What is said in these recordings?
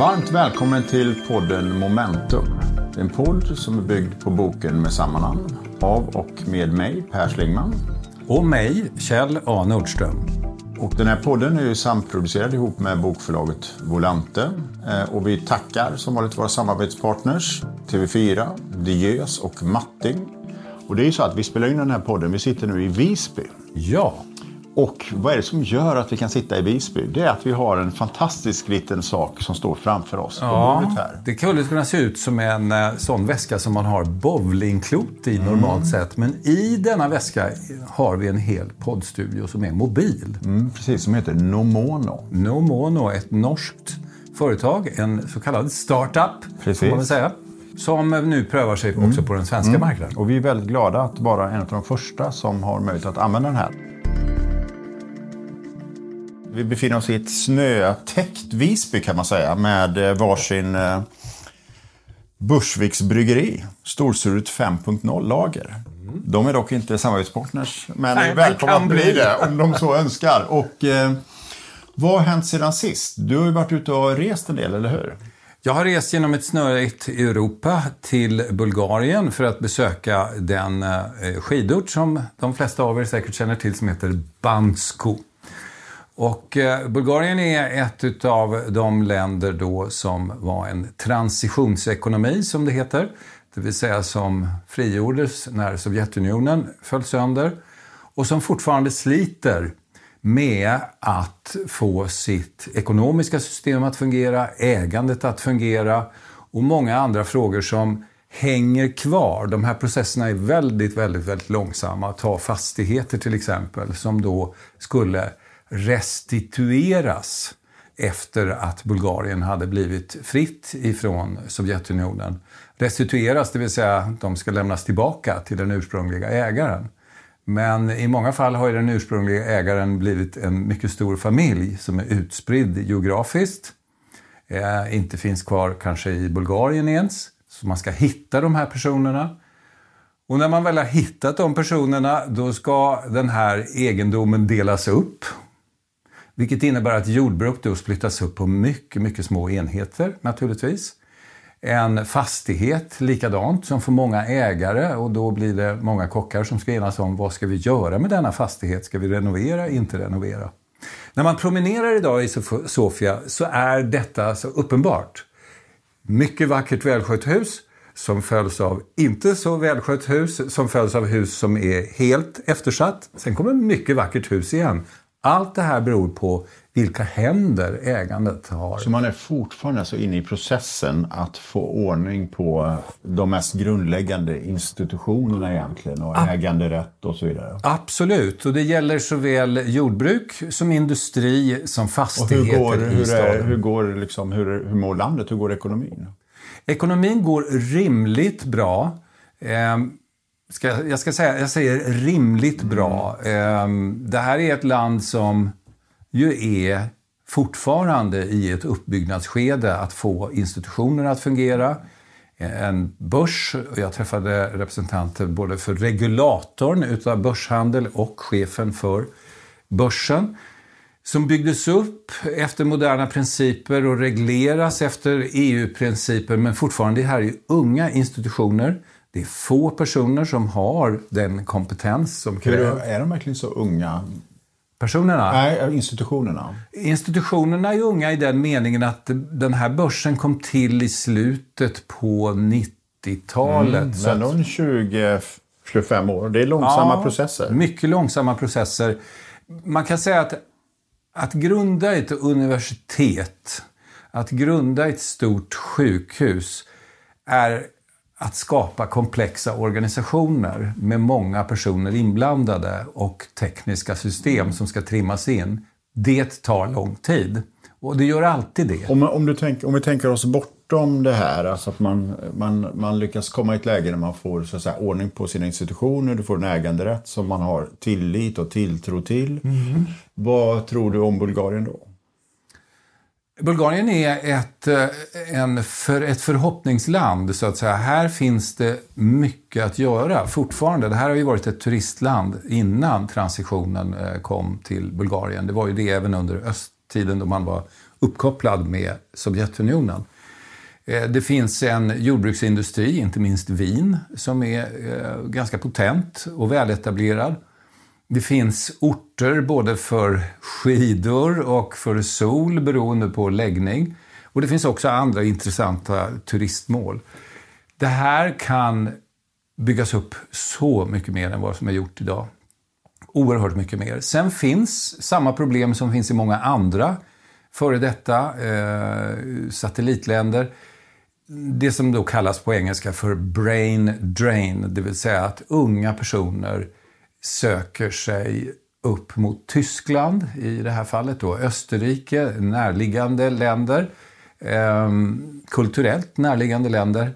Varmt välkommen till podden Momentum. En podd som är byggd på boken med samma namn av och med mig, Per Slingman. Och mig, Kjell A Nordström. Och den här podden är ju samproducerad ihop med bokförlaget Volante. Eh, och vi tackar som vanligt våra samarbetspartners TV4, Diös och Matting. Och det är ju så att vi spelar in den här podden, vi sitter nu i Visby. Ja, Och vad är det som gör att vi kan sitta i Visby? Det är att vi har en fantastisk liten sak som står framför oss på bordet här. det skulle kunna se ut som en eh, sån väska som man har bowlingklot i normalt sett. Men i denna väska har vi en hel poddstudio som är mobil. Mm, precis, som heter Nomono. Nomono, ett norskt företag, en så kallad startup, Precis. får man väl säga. Som nu prövar sig också på den svenska marknaden. Och vi är väldigt glada att vara en av de första som har möjlighet att använda den här. Vi befinner oss i ett snötäckt Visby kan man säga med eh, varsin eh, Bursviks bryggeri, Storsuret 5.0-lager. De är dock inte samarbetspartners, men Nej, välkomna att bli bli. det om de så önskar. Och, eh, vad har hänt sedan sist? Du har ju varit ute och rest en del, eller hur? Jag har rest genom ett snöigt Europa till Bulgarien för att besöka den eh, skidort som de flesta av er säkert känner till som heter Bansko. Och eh, Bulgarien är ett av de länder då som var en transitionsekonomi som det heter. Det vill säga som frigjordes när Sovjetunionen föll sönder och som fortfarande sliter med att få sitt ekonomiska system att fungera, ägandet att fungera och många andra frågor som hänger kvar. De här processerna är väldigt, väldigt, väldigt långsamma. Ta fastigheter till exempel som då skulle restitueras efter att Bulgarien hade blivit fritt ifrån Sovjetunionen. Restitueras, det vill säga de ska lämnas tillbaka till den ursprungliga ägaren. Men i många fall har ju den ursprungliga ägaren blivit en mycket stor familj som är utspridd geografiskt. Eh, inte finns kvar kanske i Bulgarien ens. Så man ska hitta de här personerna. Och när man väl har hittat de personerna då ska den här egendomen delas upp. Vilket innebär att jordbruk då splittas upp på mycket, mycket små enheter naturligtvis. En fastighet likadant som får många ägare och då blir det många kockar som ska enas om vad ska vi göra med denna fastighet? Ska vi renovera, inte renovera? När man promenerar idag i Sofia så är detta så uppenbart. Mycket vackert välskött hus som följs av inte så välskött hus som följs av hus som är helt eftersatt. Sen kommer mycket vackert hus igen. Allt det här beror på vilka händer ägandet har. Så man är fortfarande så inne i processen att få ordning på de mest grundläggande institutionerna egentligen och äganderätt och så vidare. Absolut, och det gäller såväl jordbruk som industri som Och fastigheter hur går, i hur, är, staden. hur, går liksom, hur, hur mår landet? Hur går ekonomin? Ekonomin går rimligt bra. Ehm, ska, jag ska säga, jag säger rimligt bra. Ehm, det här är ett land som ju är fortfarande i ett uppbyggnadsskede att få institutionerna att fungera. En börs, och jag träffade representanter både för regulatorn utav börshandel och chefen för börsen som byggdes upp efter moderna principer och regleras efter EU-principer men fortfarande det här är unga institutioner. Det är få personer som har den kompetens som krävs. är de verkligen så unga? Personerna? Nej, institutionerna. Institutionerna är unga i den meningen att den här börsen kom till i slutet på 90-talet. Så Men att- de 20-25 år. Det är långsamma Ja, processer. Mycket långsamma processer. Man kan säga att, att grunda ett universitet, att grunda ett stort sjukhus är att skapa komplexa organisationer med många personer inblandade och tekniska system som ska trimmas in. Det tar lång tid. Och det gör alltid det. Om, om, du tänk, om vi tänker oss bortom det här, alltså att man, man, man lyckas komma i ett läge där man får så att säga, ordning på sina institutioner, du får en äganderätt som man har tillit och tilltro till. Vad tror du om Bulgarien då? Bulgarien är ett, eh, en för, ett förhoppningsland, så att säga. Här finns det mycket att göra fortfarande. Det här har ju varit ett turistland innan transitionen eh, kom till Bulgarien. Det var ju det även under östtiden då man var uppkopplad med Sovjetunionen. Eh, det finns en jordbruksindustri, inte minst vin, som är ganska potent och väletablerad. Det finns orter både för skidor och för sol beroende på läggning. Och det finns också andra intressanta turistmål. Det här kan byggas upp så mycket mer än vad som är gjort idag. Oerhört mycket mer. Sen finns samma problem som finns i många andra före detta eh, satellitländer. Det som då kallas på engelska för brain drain, det vill säga att unga personer söker sig upp mot Tyskland, i det här fallet då Österrike, närliggande länder, eh, kulturellt närliggande länder,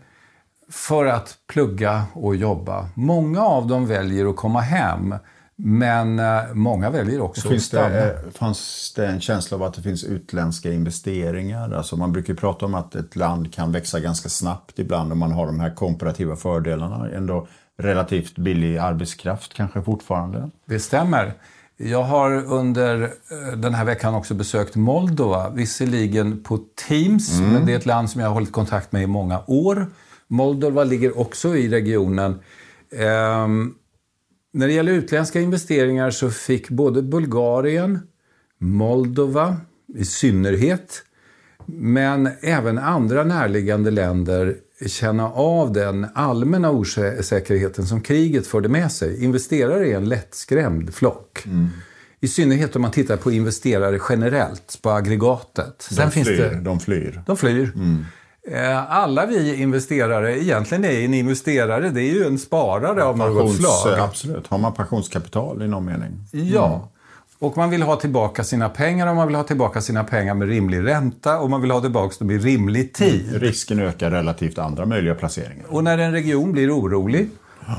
för att plugga och jobba. Många av dem väljer att komma hem, men eh, många väljer också finns att stanna. Det, eh, fanns det en känsla av att det finns utländska investeringar? Alltså man brukar prata om att ett land kan växa ganska snabbt ibland om man har de här komparativa fördelarna. Ändå relativt billig arbetskraft kanske fortfarande. Det stämmer. Jag har under eh, den här veckan också besökt Moldova, visserligen på Teams, mm. men det är ett land som jag har hållit kontakt med i många år. Moldova ligger också i regionen. Um, när det gäller utländska investeringar så fick både Bulgarien, Moldova i synnerhet, men även andra närliggande länder känna av den allmänna osäkerheten som kriget förde med sig. Investerare är en lättskrämd flock. Mm. I synnerhet om man tittar på investerare generellt, på aggregatet. De Sen flyr. Finns det, de flyr. De flyr. Mm. Eh, alla vi investerare, egentligen är en investerare, det är ju en sparare av Pensions, något slag. Absolut, har man pensionskapital i någon mening. Ja, mm. Och man vill ha tillbaka sina pengar och man vill ha tillbaka sina pengar med rimlig ränta och man vill ha tillbaka dem i rimlig tid. Mm. Risken ökar relativt andra möjliga placeringar. Och när en region blir orolig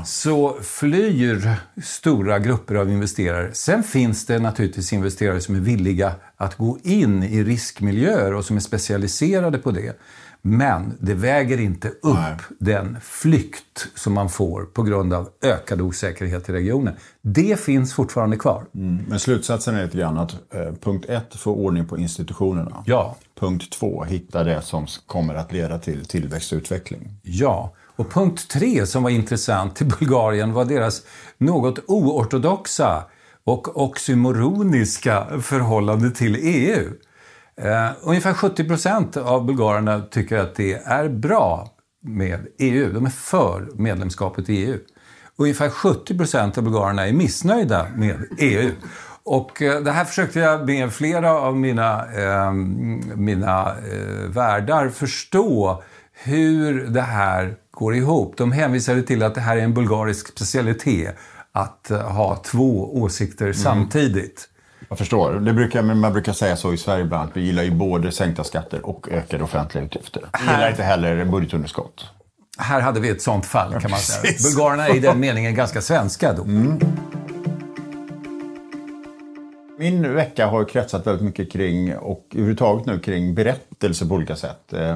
så flyr stora grupper av investerare. Sen finns det naturligtvis investerare som är villiga att gå in i riskmiljöer och som är specialiserade på det. Men det väger inte upp Nej. den flykt som man får på grund av ökad osäkerhet i regionen. Det finns fortfarande kvar. Mm. Men slutsatsen är lite grann att eh, punkt ett, få ordning på institutionerna. Ja. Punkt två, hitta det som kommer att leda till tillväxt och utveckling. Ja. Och punkt tre som var intressant till Bulgarien var deras något oortodoxa och oxymoroniska förhållande till EU. Uh, ungefär 70 procent av bulgarerna tycker att det är bra med EU. De är för medlemskapet i EU. Ungefär 70 procent av bulgarerna är missnöjda med EU. Och uh, det här försökte jag med flera av mina, uh, mina uh, värdar förstå hur det här går ihop. De hänvisade till att det här är en bulgarisk specialitet att ha två åsikter mm. samtidigt. Jag förstår. Det brukar, man brukar säga så i Sverige ibland. Vi gillar ju både sänkta skatter och ökade offentliga utgifter. Vi gillar inte heller budgetunderskott. Här hade vi ett sånt fall kan man säga. Bulgarerna är i den meningen ganska svenska då. Mm. Min vecka har kretsat väldigt mycket kring, och överhuvudtaget nu kring berättelser på olika sätt. Eh,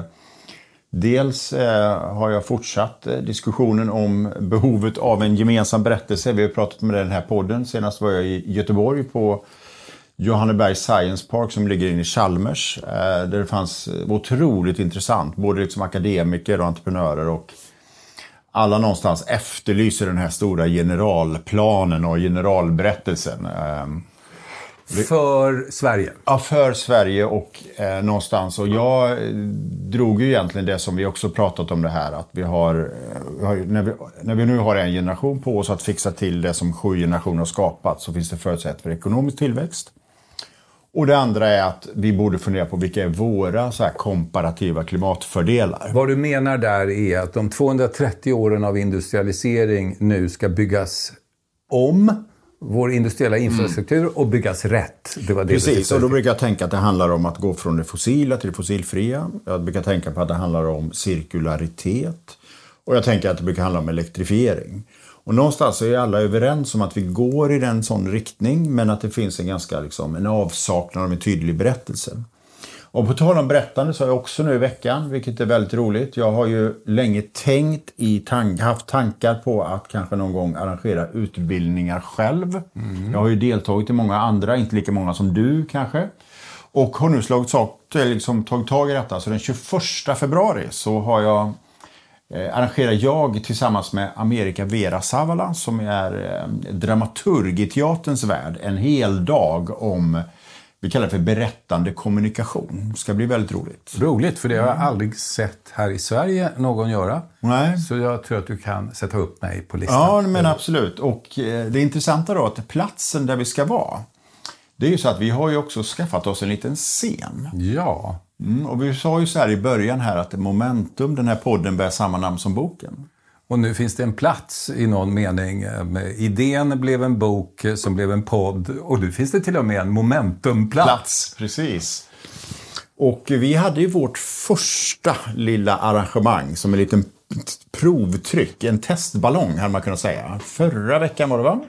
dels eh, har jag fortsatt eh, diskussionen om behovet av en gemensam berättelse. Vi har pratat med den här podden. Senast var jag i Göteborg på Johanneberg Science Park som ligger inne i Chalmers. Eh, där det fanns eh, otroligt intressant, både liksom akademiker och entreprenörer och alla någonstans efterlyser den här stora generalplanen och generalberättelsen. Ehm, för Sverige? Ja, för Sverige och eh, någonstans. Och jag drog ju egentligen det som vi också pratat om det här att vi har, har när, vi, när vi nu har en generation på oss att fixa till det som sju generationer har skapat så finns det förutsättningar för ekonomisk tillväxt. Och det andra är att vi borde fundera på vilka är våra så komparativa klimatfördelar. Vad du menar där är att de 230 åren av industrialisering nu ska byggas om vår industriella mm. infrastruktur mm. och byggas rätt. Det var det Precis, och då brukar jag tänka att det handlar om att gå från det fossila till det fossilfria. Jag brukar tänka på att det handlar om cirkularitet. Och jag tänker att det brukar handla om elektrifiering. Och någonstans är alla överens om att vi går i den sån riktning men att det finns en ganska liksom, en avsaknad av en tydlig berättelse. Och på tal om berättande så har jag också nu i veckan, vilket är väldigt roligt, jag har ju länge tänkt i tank, haft tankar på att kanske någon gång arrangera utbildningar själv. Mm. Jag har ju deltagit i många andra, inte lika många som du kanske. Och har nu slagit sak, liksom, tagit tag i detta. Så den 21 februari så har jag eh, arrangerar jag tillsammans med Amerika Vera Savala som är eh, dramaturg i teaterns värld en hel dag om vi kallar det för berättande kommunikation. Det ska bli väldigt roligt. Roligt, för det har jag aldrig sett här i Sverige någon göra. Nej. Så jag tror att du kan sätta upp mig på listan. Ja, men absolut. Och eh, det intressanta då att platsen där vi ska vara det är ju så att vi har ju också skaffat oss en liten scen. Ja. Mm, och vi sa ju så här i början här att Momentum, den här podden, bär samma namn som boken. Och nu finns det en plats i någon mening. Idén blev en bok som blev en podd och nu finns det till och med en momentumplats. Plats, precis. Och vi hade ju vårt första lilla arrangemang som en liten provtryck, en testballong hade man kunnat säga. Förra veckan var det va?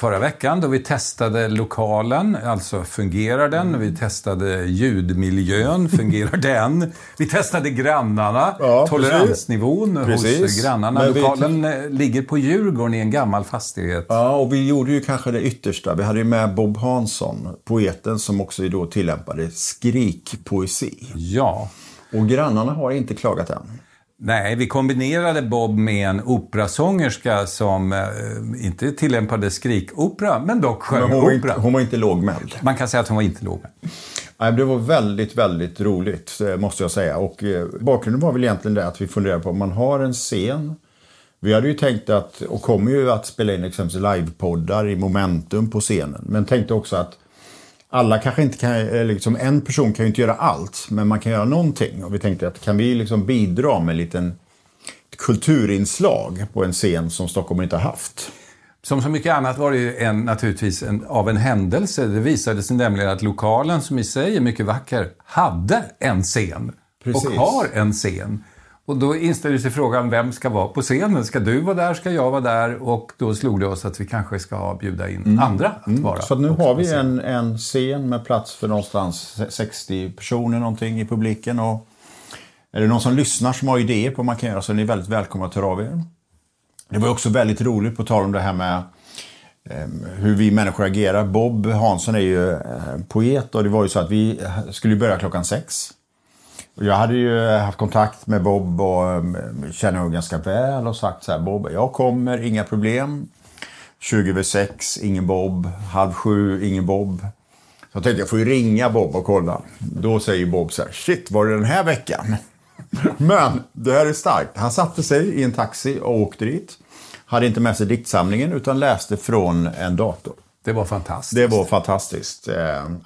Förra veckan då vi testade lokalen, alltså fungerar den? Vi testade ljudmiljön, fungerar den? Vi testade grannarna, ja, toleransnivån precis. hos grannarna. Men lokalen vi... Eh, ligger på Djurgården i en gammal fastighet. Ja, och vi gjorde ju kanske det yttersta. Vi hade ju med Bob Hansson, poeten som också då tillämpade skrikpoesi. Ja. Och grannarna har inte klagat än. Nej, vi kombinerade Bob med en operasångerska som eh, inte tillämpade skrikopera, men dock sjöng men hon opera. Inte, hon var inte lågmäld. Man kan säga att hon var inte lågmäld. Nej, det var väldigt, väldigt roligt, eh, måste jag säga. Och eh, bakgrunden var väl egentligen det att vi funderade på om man har en scen. Vi hade ju tänkt att, och kommer ju att spela in exempelvis livepoddar i Momentum på scenen. Men tänkte också att alla kanske inte kan, liksom, en person kan ju inte göra allt, men man kan göra någonting. Och vi tänkte att kan vi liksom bidra med en liten kulturinslag på en scen som Stockholm inte har haft? Som så mycket annat var det ju en, naturligtvis en, av en händelse. Det visade sig nämligen att lokalen, som i sig är mycket vacker, hade en scen. Precis. Och har en scen. Och då inställer sig frågan, vem ska vara på scenen? Ska du vara där? Ska jag vara där? Och då slog det oss att vi kanske ska bjuda in mm. andra att mm. vara Så nu har vi en, en scen med plats för någonstans 60 personer någonting i publiken. Och är det någon som lyssnar som har idéer på vad man kan göra så är ni väldigt välkomna att höra av er. Det var också väldigt roligt på tal om det här med ehm, hur vi människor agerar. Bob Hansson är ju eh, poet och det var ju så att vi skulle börja klockan sex. Jag hade ju haft kontakt med Bob och eh, känner honom ganska väl och sagt så här, Bob, jag kommer, inga problem. 20 över 6, ingen Bob. Halv sju, ingen Bob. Så jag tänkte jag får ju ringa Bob och kolla. Då säger Bob så här, shit, var det den här veckan? Men det här är starkt. Han satte sig i en taxi och åkte dit. Hade inte med sig diktsamlingen utan läste från en dator. Det var fantastiskt. Det var fantastiskt. Eh,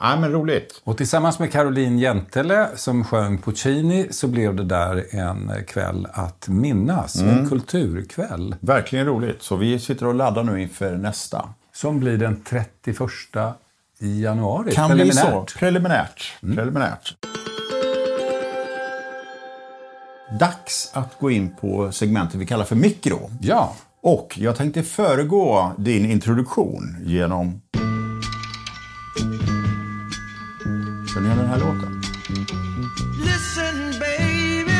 ja, men roligt. Och tillsammans med Caroline Jentele som sjöng Puccini så blev det där en kväll att minnas. Mm. En kulturkväll. Verkligen roligt. Så vi sitter och laddar nu inför nästa. Som blir den 31 januari. Kan Preliminärt. bli så. Preliminärt. Mm. Preliminärt. Dags att gå in på segmentet vi kallar för mikro. Ja. Och jag tänkte föregå din introduktion genom... Känner ni den här låten? Listen, baby,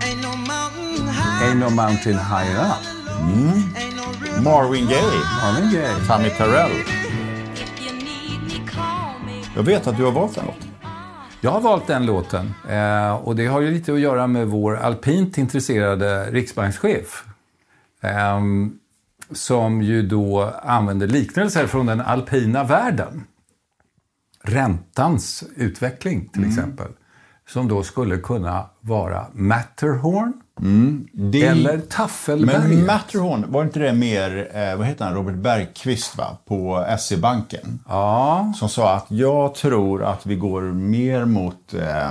ain't no mountain high, ain't no mountain high enough. Mm. Marvin Gaye. Marvin Gaye. Tammy Terrell. Jag vet att du har valt den låten. Jag har valt den låten. Eh, och det har ju lite att göra med vår alpint intresserade riksbankschef som ju då använder liknelser från den alpina världen. Räntans utveckling till mm. exempel. Som då skulle kunna vara Matterhorn mm. det... eller Taffelberget. Men Matterhorn, var inte det mer, eh, vad heter han, Robert Bergqvist va? på SE-banken? Ja. Som sa att jag tror att vi går mer mot eh,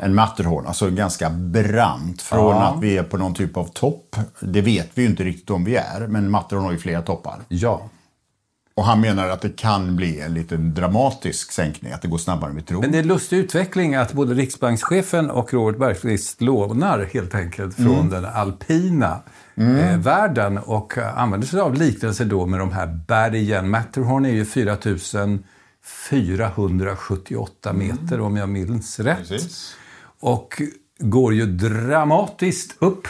en Matterhorn, alltså ganska brant. Från ja. att vi är på någon typ av topp, det vet vi ju inte riktigt om vi är, men Matterhorn har ju flera toppar. Ja. Och han menar att det kan bli en liten dramatisk sänkning, att det går snabbare än vi tror. Men det är en lustig utveckling att både riksbankschefen och Robert Bergqvist lånar helt enkelt från mm. den alpina mm. eh, världen och använder sig av liknelser då med de här bergen. Matterhorn är ju 4478 mm. meter mm. om jag minns rätt. Precis. Och går ju dramatiskt upp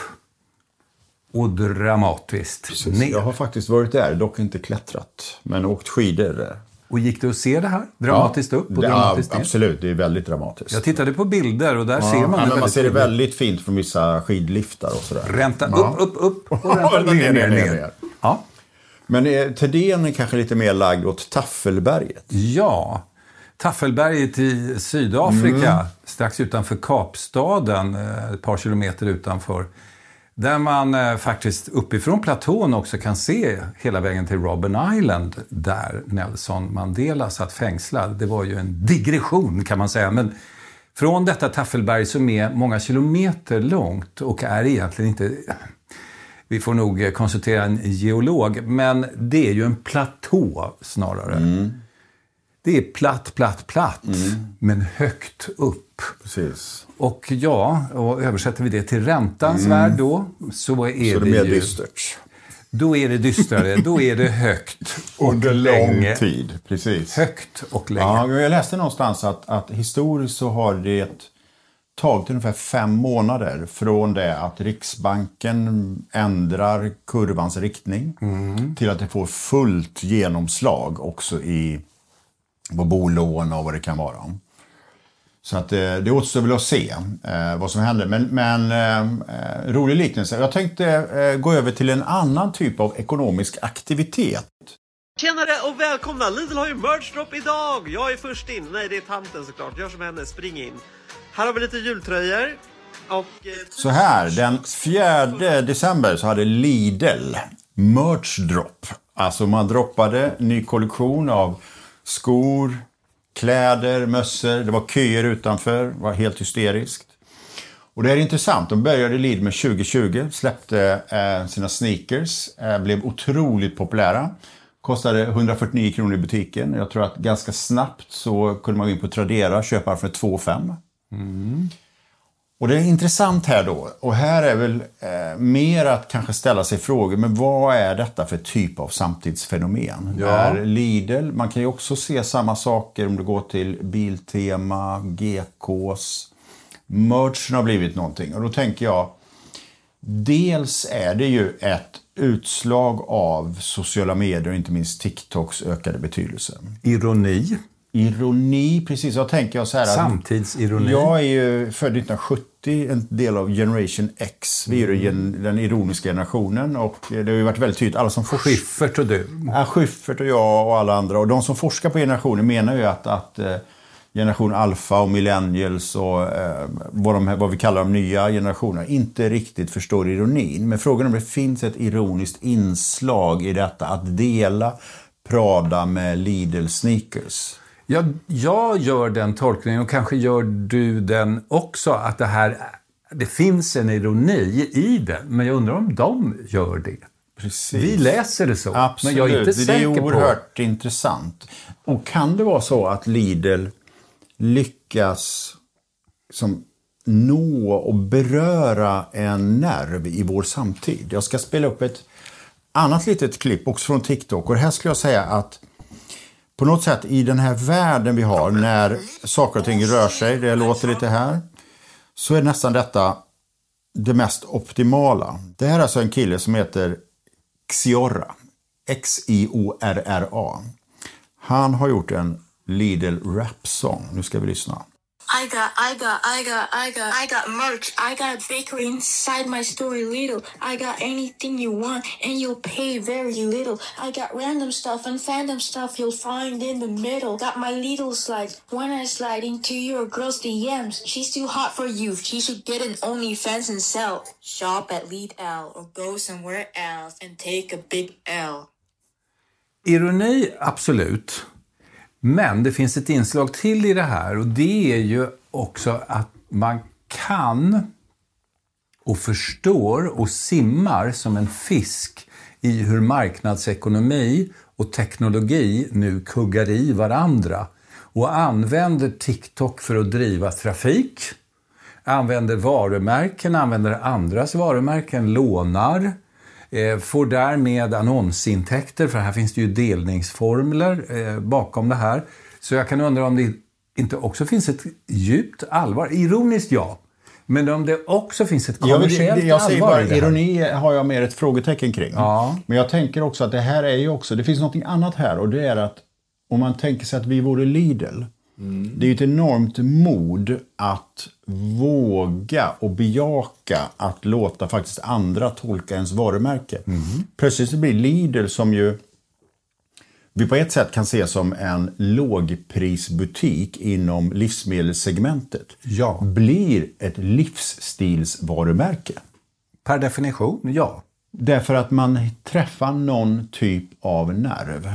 och dramatiskt Precis. ner. Jag har faktiskt varit där, dock inte klättrat, men åkt skidor Och gick du att se det här? Dramatiskt upp och Ja, dramatiskt ner? absolut, det är väldigt dramatiskt. Jag tittade på bilder och där ser man ja, det men man ser det väldigt fint från vissa skidliftar och sådär. Ränta Ja. upp, upp, upp och ränta ner, ner, ner. Ja. Men Thedéen är kanske lite mer lagd åt Taffelberget. ja. Taffelberget i Sydafrika, Mm. strax utanför Kapstaden, eh, ett par kilometer utanför. Där man eh, faktiskt uppifrån platån också kan se hela vägen till Robben Island där Nelson Mandela satt fängslad. Det var ju en digression kan man säga. Men från detta Taffelberg som är många kilometer långt och är egentligen inte vi får nog konsultera en geolog, men det är ju en platå snarare. Det är platt, platt, platt, men högt upp. Precis. Och ja, och översätter vi det till räntans värld då, så är Så det, det mer ju... dystert. Då är det dystrare, då är det högt och Under länge. lång tid. Precis. Högt och länge. Ja, jag läste någonstans att, att historiskt så har det tagit ungefär fem månader från det att Riksbanken ändrar kurvans riktning till att det får fullt genomslag också i på bolån och vad det kan vara. Så att eh, det återstår väl att se eh, vad som händer. Men, men eh, rolig liknelse. Jag tänkte gå över till en annan typ av ekonomisk aktivitet. Tjenare och välkomna! Lidl har ju merch drop idag! Jag är först in. Nej, det är tanten såklart. Gör som henne, spring in. Här har vi lite jultröjor. Och... Så här, den 4 december så hade Lidl merch drop. Alltså man droppade ny kollektion av skor, kläder, mössor. Det var köer utanför, det var helt hysteriskt. Och det är intressant, de började Lidl med 2020, släppte eh, sina sneakers, eh, blev otroligt populära. Kostade 149 kronor i butiken. Jag tror att ganska snabbt så kunde man gå in på Tradera och köpa för 2 5. Och det är intressant här då, och här är väl eh, mer att kanske ställa sig frågor, men vad är detta för typ av samtidsfenomen? Ja. Är Lidl, man kan ju också se samma saker om du går till Biltema, GKs, merchen har blivit någonting. Och då tänker jag, dels är det ju ett utslag av sociala medier och inte minst TikToks ökade betydelse. Ironi, Ironi, precis. Jag tänker så här samtidsironi. jag är ju född 1970, en del av Generation X. Vi är ju gen- den ironiska generationen och det har ju varit väldigt tydligt. Alla som forskar... Schiffert och du. Ja, Schyffert och jag och alla andra. Och de som forskar på generationer menar ju att, att eh, generation alfa och millennials och eh, vad, de, vad vi kallar de nya generationerna inte riktigt förstår ironin. Men frågan är om det finns ett ironiskt inslag i detta att dela Prada med Lidl sneakers. Jag, jag gör den tolkningen, och kanske gör du den också, att det här det finns en ironi i det. Men jag undrar om de gör det. Precis. Vi läser det så, Absolut, men jag är inte det säker är på... oerhört intressant. Och kan det vara så att Lidl lyckas som nå och beröra en nerv i vår samtid? Jag ska spela upp ett annat litet klipp också från TikTok. Och det här skulle jag säga att på något sätt i den här världen vi har när saker och ting rör sig, det låter lite här, så är nästan detta det mest optimala. Det här är alltså en kille som heter Xiorra. X-I-O-R-R-A. Han har gjort en Lidl rap-sång. Nu ska vi lyssna. I got, I got, I got, I got, I got merch. I got a bakery inside my store, little. I got anything you want, and you'll pay very little. I got random stuff and fandom stuff you'll find in the middle. Got my little slides. When I slide into your girl's DMs, she's too hot for you. She should get an OnlyFans and sell. Shop at Lead L or go somewhere else and take a big L. Ironi, absolut. Men det finns ett inslag till i det här och det är ju också att man kan och förstår och simmar som en fisk i hur marknadsekonomi och teknologi nu kuggar i varandra och använder TikTok för att driva trafik, använder varumärken, använder andras varumärken, lånar, får därmed annonsintäkter, för här finns det ju delningsformler eh, bakom det här. Så jag kan undra om det inte också finns ett djupt allvar, ironiskt ja, men om det också finns ett kommersiellt jag säger allvar bara, ironi har jag mer ett frågetecken kring. Ja. Men jag tänker också att det här är ju också, det finns något annat här och det är att om man tänker sig att vi vore Lidl. Det är ju ett enormt mod att våga och bejaka att låta faktiskt andra tolka ens varumärke. Plötsligt så blir Lidl som ju vi på ett sätt kan se som en lågprisbutik inom livsmedelssegmentet Ja. blir ett livsstilsvarumärke. Per definition, ja. Därför att man träffar någon typ av nerv.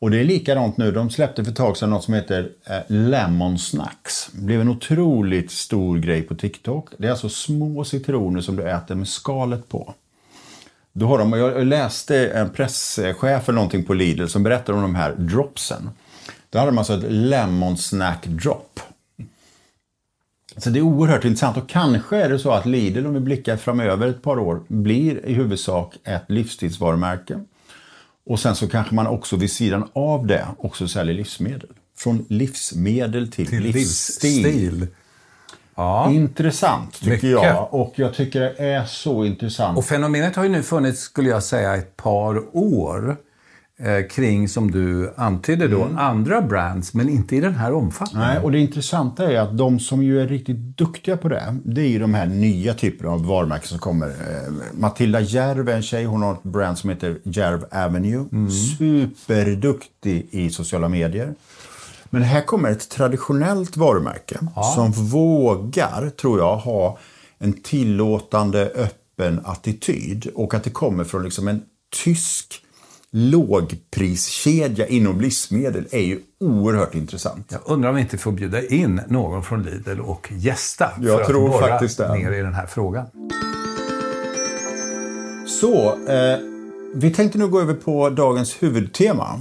Och det är likadant nu. De släppte för ett tag sedan något som heter eh, Lemon Snacks. Det blev en otroligt stor grej på TikTok. Det är alltså små citroner som du äter med skalet på. Då har de, jag läste en presschef eller någonting på Lidl som berättade om de här dropsen. Då hade de alltså ett Lemon Snack Drop. Så det är oerhört intressant och kanske är det så att Lidl, om vi blickar framöver ett par år, blir i huvudsak ett livstidsvarumärke. Och sen så kanske man också vid sidan av det också säljer livsmedel. Från livsmedel till, Till livsstil. livsstil. Ja. Intressant tycker Mycket. jag. Och jag tycker det är så intressant. Och fenomenet har ju nu funnits, skulle jag säga, ett par år kring, som du antydde då, andra brands, men inte i den här omfattningen. Nej, och det intressanta är att de som ju är riktigt duktiga på det, det är ju de här nya typerna av varumärken som kommer. Eh, Matilda Järv är en tjej, hon har ett brand som heter Järv Avenue. Superduktig i sociala medier. Men här kommer ett traditionellt varumärke som vågar, tror jag, ha en tillåtande, öppen attityd. Och att det kommer från liksom en tysk lågpriskedja inom livsmedel är ju oerhört intressant. Jag undrar om vi inte får bjuda in någon från Lidl och gästa Jag för tror att borra faktiskt det. ner i den här frågan. Så, eh, vi tänkte nu gå över på dagens huvudtema.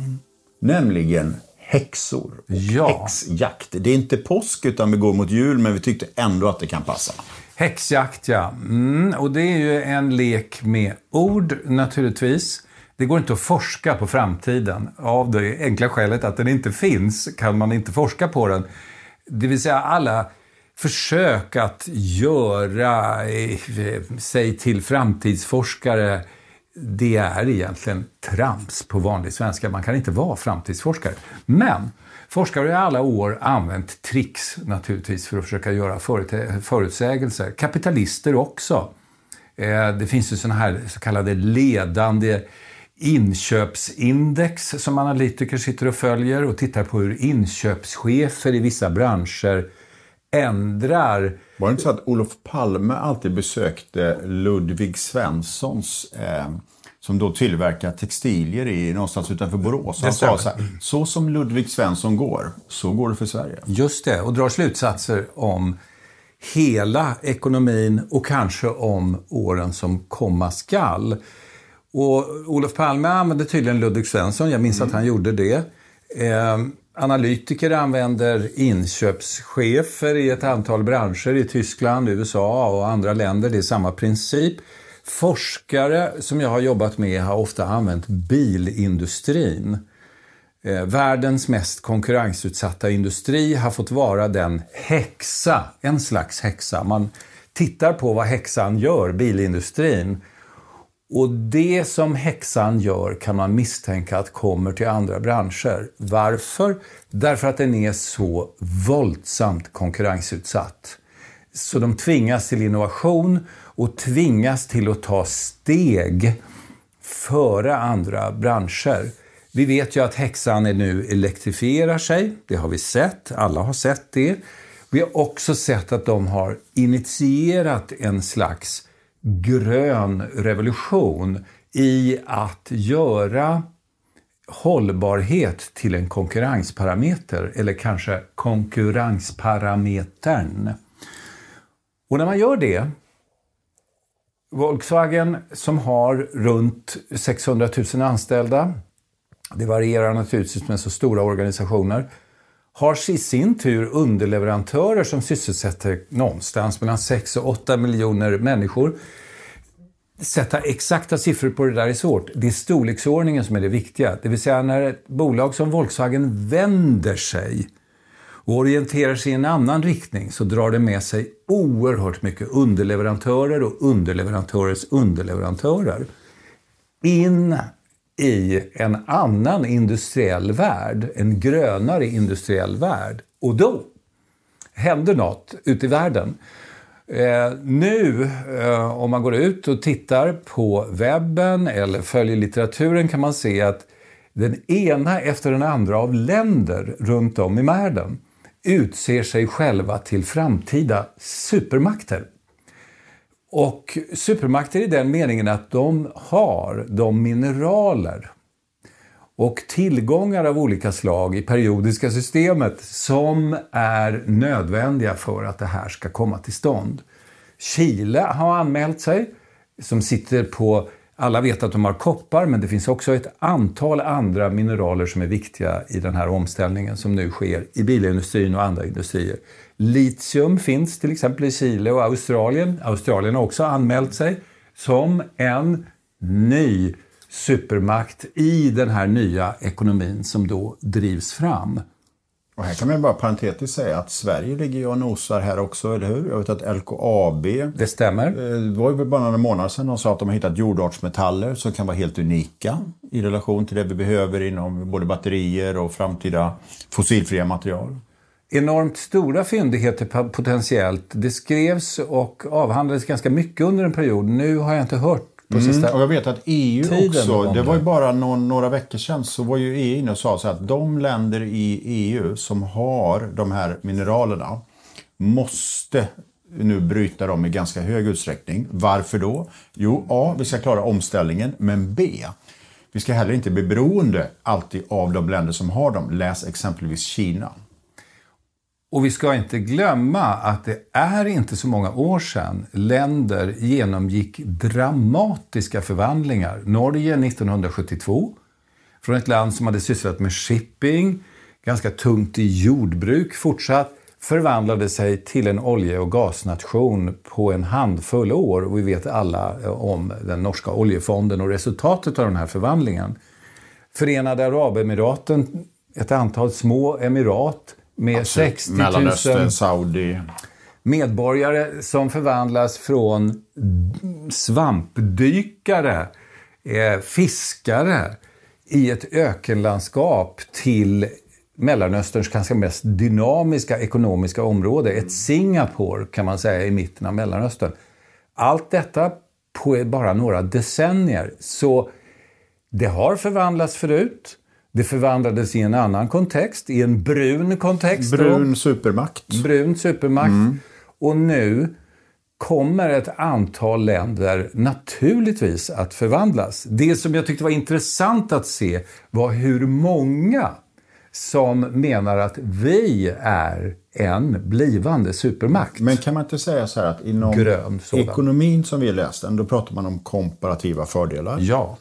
Nämligen häxor och Ja. häxjakt. Det är inte påsk utan vi går mot jul men vi tyckte ändå att det kan passa. Häxjakt, ja. Mm, och det är ju en lek med ord, naturligtvis. Det går inte att forska på framtiden. Av det enkla skälet att den inte finns kan man inte forska på den. Det vill säga alla försök att göra eh, sig till framtidsforskare det är egentligen trams på vanlig svenska. Man kan inte vara framtidsforskare. Men forskare har i alla år använt tricks naturligtvis för att försöka göra förutsägelser. Kapitalister också. Eh, det finns ju sådana här så kallade ledande inköpsindex som analytiker sitter och följer och tittar på hur inköpschefer i vissa branscher ändrar Var det inte så att Olof Palme alltid besökte Ludvig Svenssons eh, som då tillverkar textilier i, någonstans utanför Borås. Han sa så här, så som Ludvig Svensson går, så går det för Sverige. Just det, och drar slutsatser om hela ekonomin och kanske om åren som komma skall. Och Olof Palme använde tydligen Ludvig Svensson, jag minns att han gjorde det. Eh, analytiker använder inköpschefer i ett antal branscher i Tyskland, USA och andra länder. Det är samma princip. Forskare som jag har jobbat med har ofta använt bilindustrin. Eh, världens mest konkurrensutsatta industri har fått vara den häxa, en slags häxa. Man tittar på vad häxan gör, bilindustrin. Och det som häxan gör kan man misstänka att kommer till andra branscher. Varför? Därför att den är så våldsamt konkurrensutsatt. Så de tvingas till innovation och tvingas till att ta steg före andra branscher. Vi vet ju att häxan är nu elektrifierar sig. Det har vi sett. Alla har sett det. Vi har också sett att de har initierat en slags grön revolution i att göra hållbarhet till en konkurrensparameter, eller kanske konkurrensparametern. Och när man gör det Volkswagen som har runt 600 000 anställda, det varierar naturligtvis med så stora organisationer, har i sin tur underleverantörer som sysselsätter någonstans mellan 6 och 8 miljoner människor. Sätta exakta siffror på det där är svårt. Det är storleksordningen som är det viktiga. Det vill säga när ett bolag som Volkswagen vänder sig och orienterar sig i en annan riktning så drar det med sig oerhört mycket underleverantörer och underleverantörers underleverantörer in i en annan industriell värld, en grönare industriell värld. Och då händer något ute i världen. Eh, nu, eh, om man går ut och tittar på webben eller följer litteraturen kan man se att den ena efter den andra av länder runt om i världen utser sig själva till framtida supermakter. Och supermakter i den meningen att de har de mineraler och tillgångar av olika slag i periodiska systemet som är nödvändiga för att det här ska komma till stånd. Chile har anmält sig, som sitter på alla vet att de har koppar, men det finns också ett antal andra mineraler som är viktiga i den här omställningen som nu sker i bilindustrin och andra industrier. Litium finns till exempel i Chile och Australien. Australien har också anmält sig som en ny supermakt i den här nya ekonomin som då drivs fram. Och här kan man bara parentetiskt säga att Sverige ligger ju och nosar här också, eller hur? Jag vet att LKAB... Det stämmer. Eh, det var ju bara några månader sedan de sa att de har hittat jordartsmetaller som kan vara helt unika i relation till det vi behöver inom både batterier och framtida fossilfria material. Enormt stora fyndigheter potentiellt. Det skrevs och avhandlades ganska mycket under en period. Nu har jag inte hört på Mm, sista och jag vet att EU tiden också, det var ju bara någon, några veckor sedan så var ju EU inne och sa så att de länder i EU som har de här mineralerna måste nu bryta dem i ganska hög utsträckning. Varför då? Jo, A. Vi ska klara omställningen, men B. Vi ska heller inte bli beroende alltid av de länder som har dem. Läs exempelvis Kina. Och vi ska inte glömma att det är inte så många år sedan länder genomgick dramatiska förvandlingar. Norge 1972, från ett land som hade sysslat med shipping, ganska tungt i jordbruk fortsatt, förvandlade sig till en olje och gasnation på en handfull år. Och vi vet alla eh, om den norska oljefonden och resultatet av den här förvandlingen. Förenade Arabemiraten, ett antal små emirat med 60 000 Mellanöstern, Saudi. medborgare som förvandlas från svampdykare, eh, fiskare i ett ökenlandskap till Mellanösterns kanske mest dynamiska ekonomiska område. Ett Singapore kan man säga i mitten av Mellanöstern. Allt detta på bara några decennier. Så det har förvandlats förut. Det förvandlades i en annan kontext, i en brun kontext. då Brun supermakt. brun supermakt. Och nu kommer ett antal länder naturligtvis att förvandlas. Det som jag tyckte var intressant att se var hur många som menar att vi är en blivande supermakt. Men kan man inte säga så här att inom ekonomin som vi läst den, då pratar man om komparativa fördelar. Ja.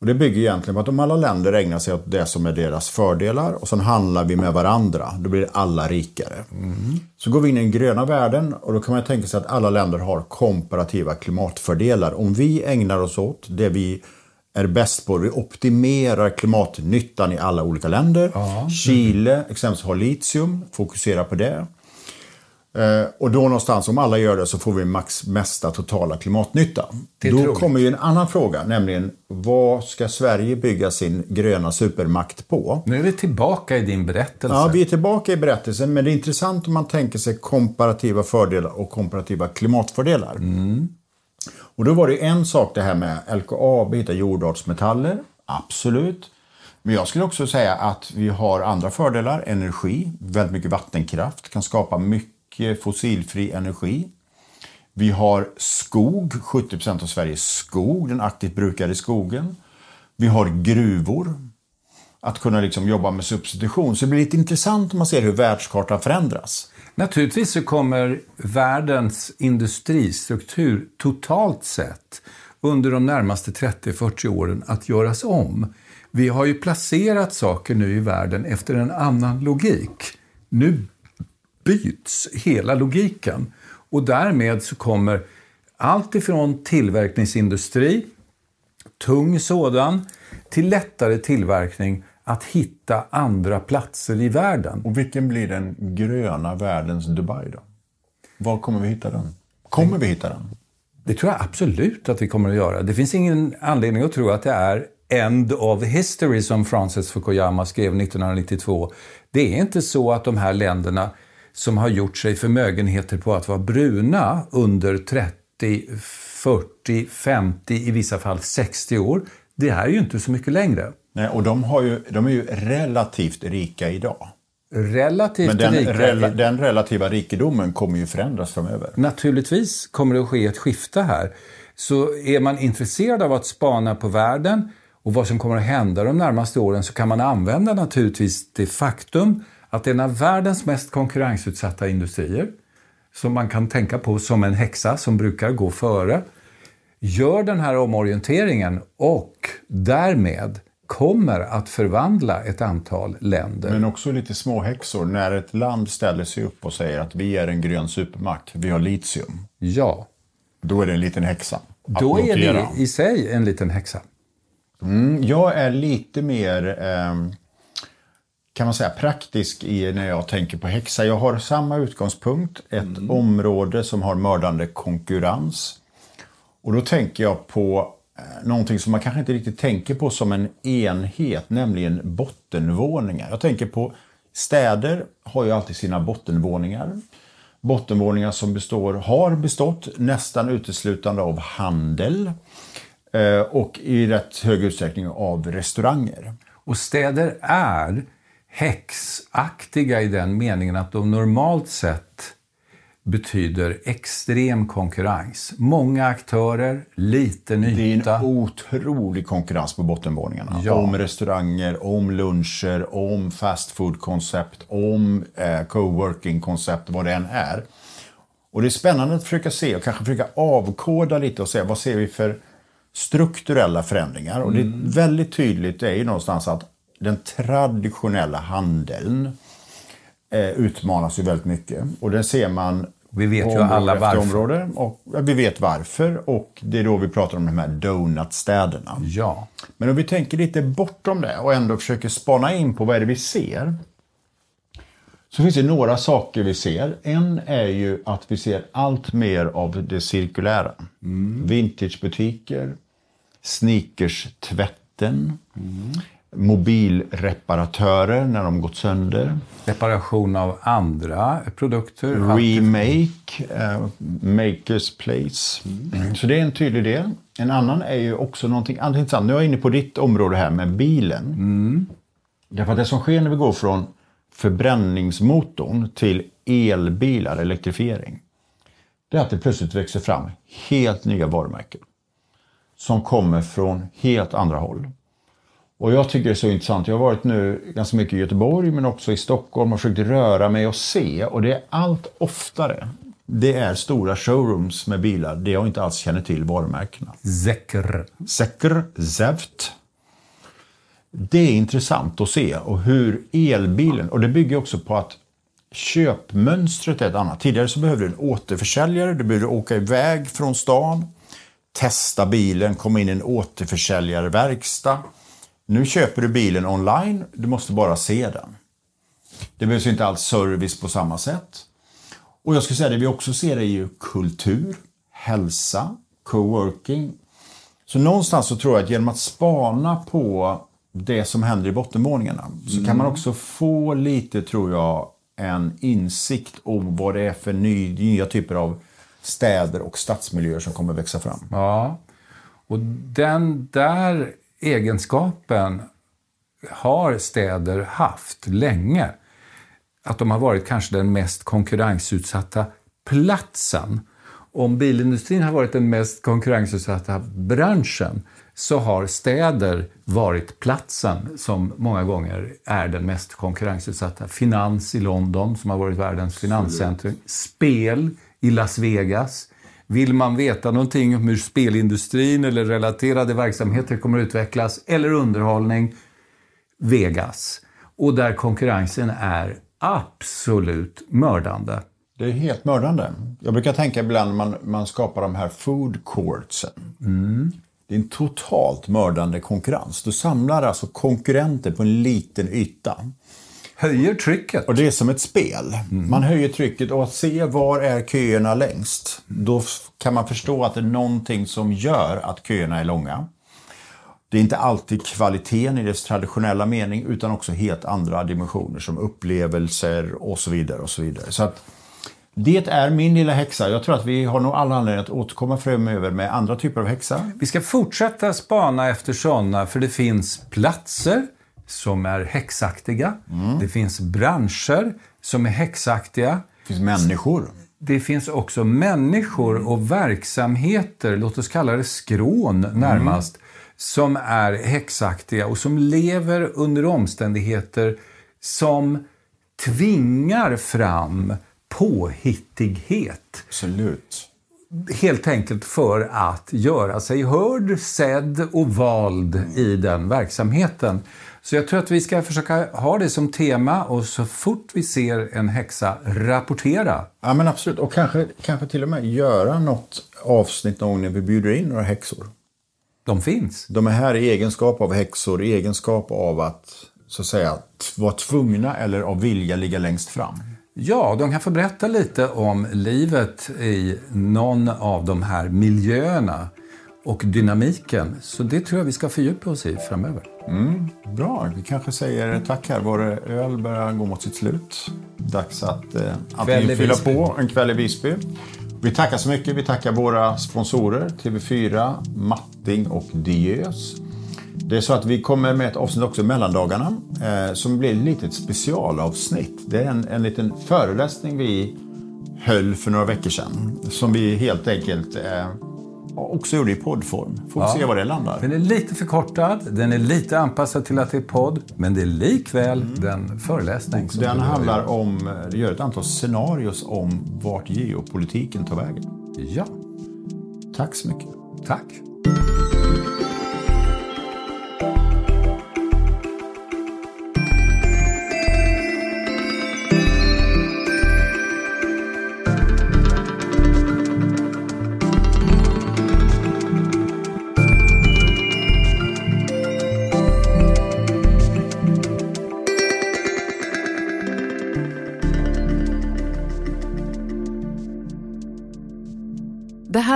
Och det bygger egentligen på att om alla länder ägnar sig åt det som är deras fördelar och sen handlar vi med varandra, då blir alla rikare. Så går vi in i den gröna världen och då kan man tänka sig att alla länder har komparativa klimatfördelar. Om vi ägnar oss åt det vi är bäst på, vi optimerar klimatnyttan i alla olika länder. Chile exempelvis har litium, fokuserar på det. Eh, och då någonstans, om alla gör det, så får vi max mesta totala klimatnytta. Då troligt. kommer ju en annan fråga, nämligen vad ska Sverige bygga sin gröna supermakt på? Nu är vi tillbaka i din berättelse. Ja, vi är tillbaka i berättelsen, men det är intressant om man tänker sig komparativa fördelar och komparativa klimatfördelar. Och då var det en sak det här med LKAB, hitta jordartsmetaller, absolut. Men jag skulle också säga att vi har andra fördelar, energi, väldigt mycket vattenkraft, kan skapa mycket Eh, fossilfri energi. Vi har skog, 70 procent av Sveriges skog, den aktivt brukade skogen. Vi har gruvor, att kunna liksom jobba med substitution. Så det blir lite intressant om man ser hur världskartan förändras. Naturligtvis så kommer världens industristruktur totalt sett under de närmaste 30-40 åren att göras om. Vi har ju placerat saker nu i världen efter en annan logik. Nu byts hela logiken och därmed så kommer allt ifrån tillverkningsindustri, tung sådan, till lättare tillverkning att hitta andra platser i världen. Och vilken blir den gröna världens Dubai då? Var kommer vi hitta den? Kommer vi hitta den? Det tror jag absolut att vi kommer att göra. Det finns ingen anledning att tro att det är end of history som Francis Fukuyama skrev 1992. Det är inte så att de här länderna som har gjort sig förmögenheter på att vara bruna under 30, 40, 50, i vissa fall 60 år. Det är ju inte så mycket längre. Nej, och de, har ju, de är ju relativt rika idag. Relativt Men den, rika. rela, den relativa rikedomen kommer ju förändras framöver. Naturligtvis kommer det att ske ett skifte här. Så är man intresserad av att spana på världen och vad som kommer att hända de närmaste åren så kan man använda naturligtvis det faktum att en av världens mest konkurrensutsatta industrier, som man kan tänka på som en häxa som brukar gå före, gör den här omorienteringen och därmed kommer att förvandla ett antal länder. Men också lite småhäxor. När ett land ställer sig upp och säger att vi är en grön supermakt, vi har litium. Ja, Då är det en liten häxa. då är det i sig en liten häxa. Mm, jag är lite mer, ehm, kan man säga, praktisk i när jag tänker på häxa. Jag har samma utgångspunkt, ett område som har mördande konkurrens. Och då tänker jag på eh, någonting som man kanske inte riktigt tänker på som en enhet, nämligen bottenvåningar. Jag tänker på städer har ju alltid sina bottenvåningar. Bottenvåningar som består, har bestått nästan uteslutande av handel eh, och i rätt hög utsträckning av restauranger. Och städer är häxaktiga i den meningen att de normalt sett betyder extrem konkurrens. Många aktörer, liten Det är yta. en otrolig konkurrens på bottenvåningarna. Ja. Om restauranger, om luncher, om fast food-koncept, om eh, coworking-koncept, vad det än är. Och det är spännande att försöka se och kanske försöka avkoda lite och se vad ser vi för strukturella förändringar. Och det är väldigt tydligt det är ju någonstans att den traditionella handeln eh, utmanas ju väldigt mycket. Och det ser man Vi vet ju alla varför. Område, och ja, vi vet varför och det är då vi pratar om de här donutstäderna. Ja. Men om vi tänker lite bortom det och ändå försöker spana in på vad är det vi ser. Så finns det några saker vi ser. En är ju att vi ser allt mer av det cirkulära. Vintagebutiker, sneakers-tvätten, mobilreparatörer när de gått sönder. Reparation av andra produkter. Remake, eh, Makers Place. Så det är en tydlig del. En annan är ju också någonting annat intressant. Nu är jag inne på ditt område här med bilen. Därför att det som sker när vi går från förbränningsmotorn till elbilar, elektrifiering. Det är att det plötsligt växer fram helt nya varumärken. Som kommer från helt andra håll. Och jag tycker det är så intressant. Jag har varit nu ganska mycket i Göteborg men också i Stockholm och försökt röra mig och se. Och det är allt oftare. Det är stora showrooms med bilar där jag inte alls känner till varumärkena. Zeker. Säker, Zevt. Det är intressant att se och hur elbilen, och det bygger också på att köpmönstret är ett annat. Tidigare så behövde du en återförsäljare, du behövde åka iväg från stan, testa bilen, komma in i en återförsäljarverkstad. Nu köper du bilen online, du måste bara se den. Det behövs inte alls service på samma sätt. Och jag skulle säga det vi också ser är ju kultur, hälsa, coworking. Så någonstans så tror jag att genom att spana på det som händer i bottenvåningarna så kan man också få lite, tror jag, en insikt om vad det är för ny, nya typer av städer och stadsmiljöer som kommer växa fram. Ja. Och den där egenskapen har städer haft länge. Att de har varit kanske den mest konkurrensutsatta platsen. Om bilindustrin har varit den mest konkurrensutsatta branschen så har städer varit platsen som många gånger är den mest konkurrensutsatta. Finans i London, som har varit världens finanscentrum. Spel i Las Vegas. Vill man veta någonting om hur spelindustrin eller relaterade verksamheter kommer att utvecklas, eller underhållning, Vegas. Och där konkurrensen är absolut mördande. Det är helt mördande. Jag brukar tänka ibland när man, man skapar de här food courtsen. Det är en totalt mördande konkurrens. Du samlar alltså konkurrenter på en liten yta. Höjer trycket. Och det är som ett spel. Man höjer trycket och att se var är köerna längst. Då kan man förstå att det är någonting som gör att köerna är långa. Det Det är inte alltid kvaliteten i dess traditionella mening utan också helt andra dimensioner som upplevelser och så vidare. och så vidare. Så att det är min lilla häxa. Jag tror att vi har nog alla anledning att återkomma framöver med andra typer av häxa. Vi ska fortsätta spana efter sådana för det finns platser som är häxaktiga. Det finns branscher som är häxaktiga. Det finns människor. Det finns också människor och verksamheter, låt oss kalla det skrån närmast, som är häxaktiga och som lever under omständigheter som tvingar fram påhittighet. Absolut. Helt enkelt för att göra sig hörd, sedd och vald i den verksamheten. Så jag tror att vi ska försöka ha det som tema och så fort vi ser en häxa rapportera. Ja men absolut. Och kanske, kanske till och med göra något avsnitt någon gång när vi bjuder in några häxor. De finns. De är här i egenskap av häxor, i egenskap av att så att säga vara tvungna eller av vilja ligga längst fram. Ja, de kan få berätta lite om livet i någon av de här miljöerna och dynamiken. Så det tror jag vi ska fördjupa oss i framöver. Bra, vi kanske säger tack här. Vår öl börjar gå mot sitt slut. Dags att eh, antingen fylla på en kväll i Visby. Vi tackar så mycket. Vi tackar våra sponsorer TV4, Matting och Diös. Det är så att vi kommer med ett avsnitt också i mellandagarna eh, som blir ett specialavsnitt. Det är en, en liten föreläsning vi höll för några veckor sedan som vi helt enkelt eh, också gjorde i poddform. Får Ja. se var det landar. Den är lite förkortad, den är lite anpassad till att det är podd, men det är likväl den föreläsning som Den handlar gjort. om, det gör ett antal scenarios om vart geopolitiken tar vägen. Ja, Tack så mycket. tack.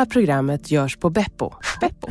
Här programmet görs på Beppo. Beppo.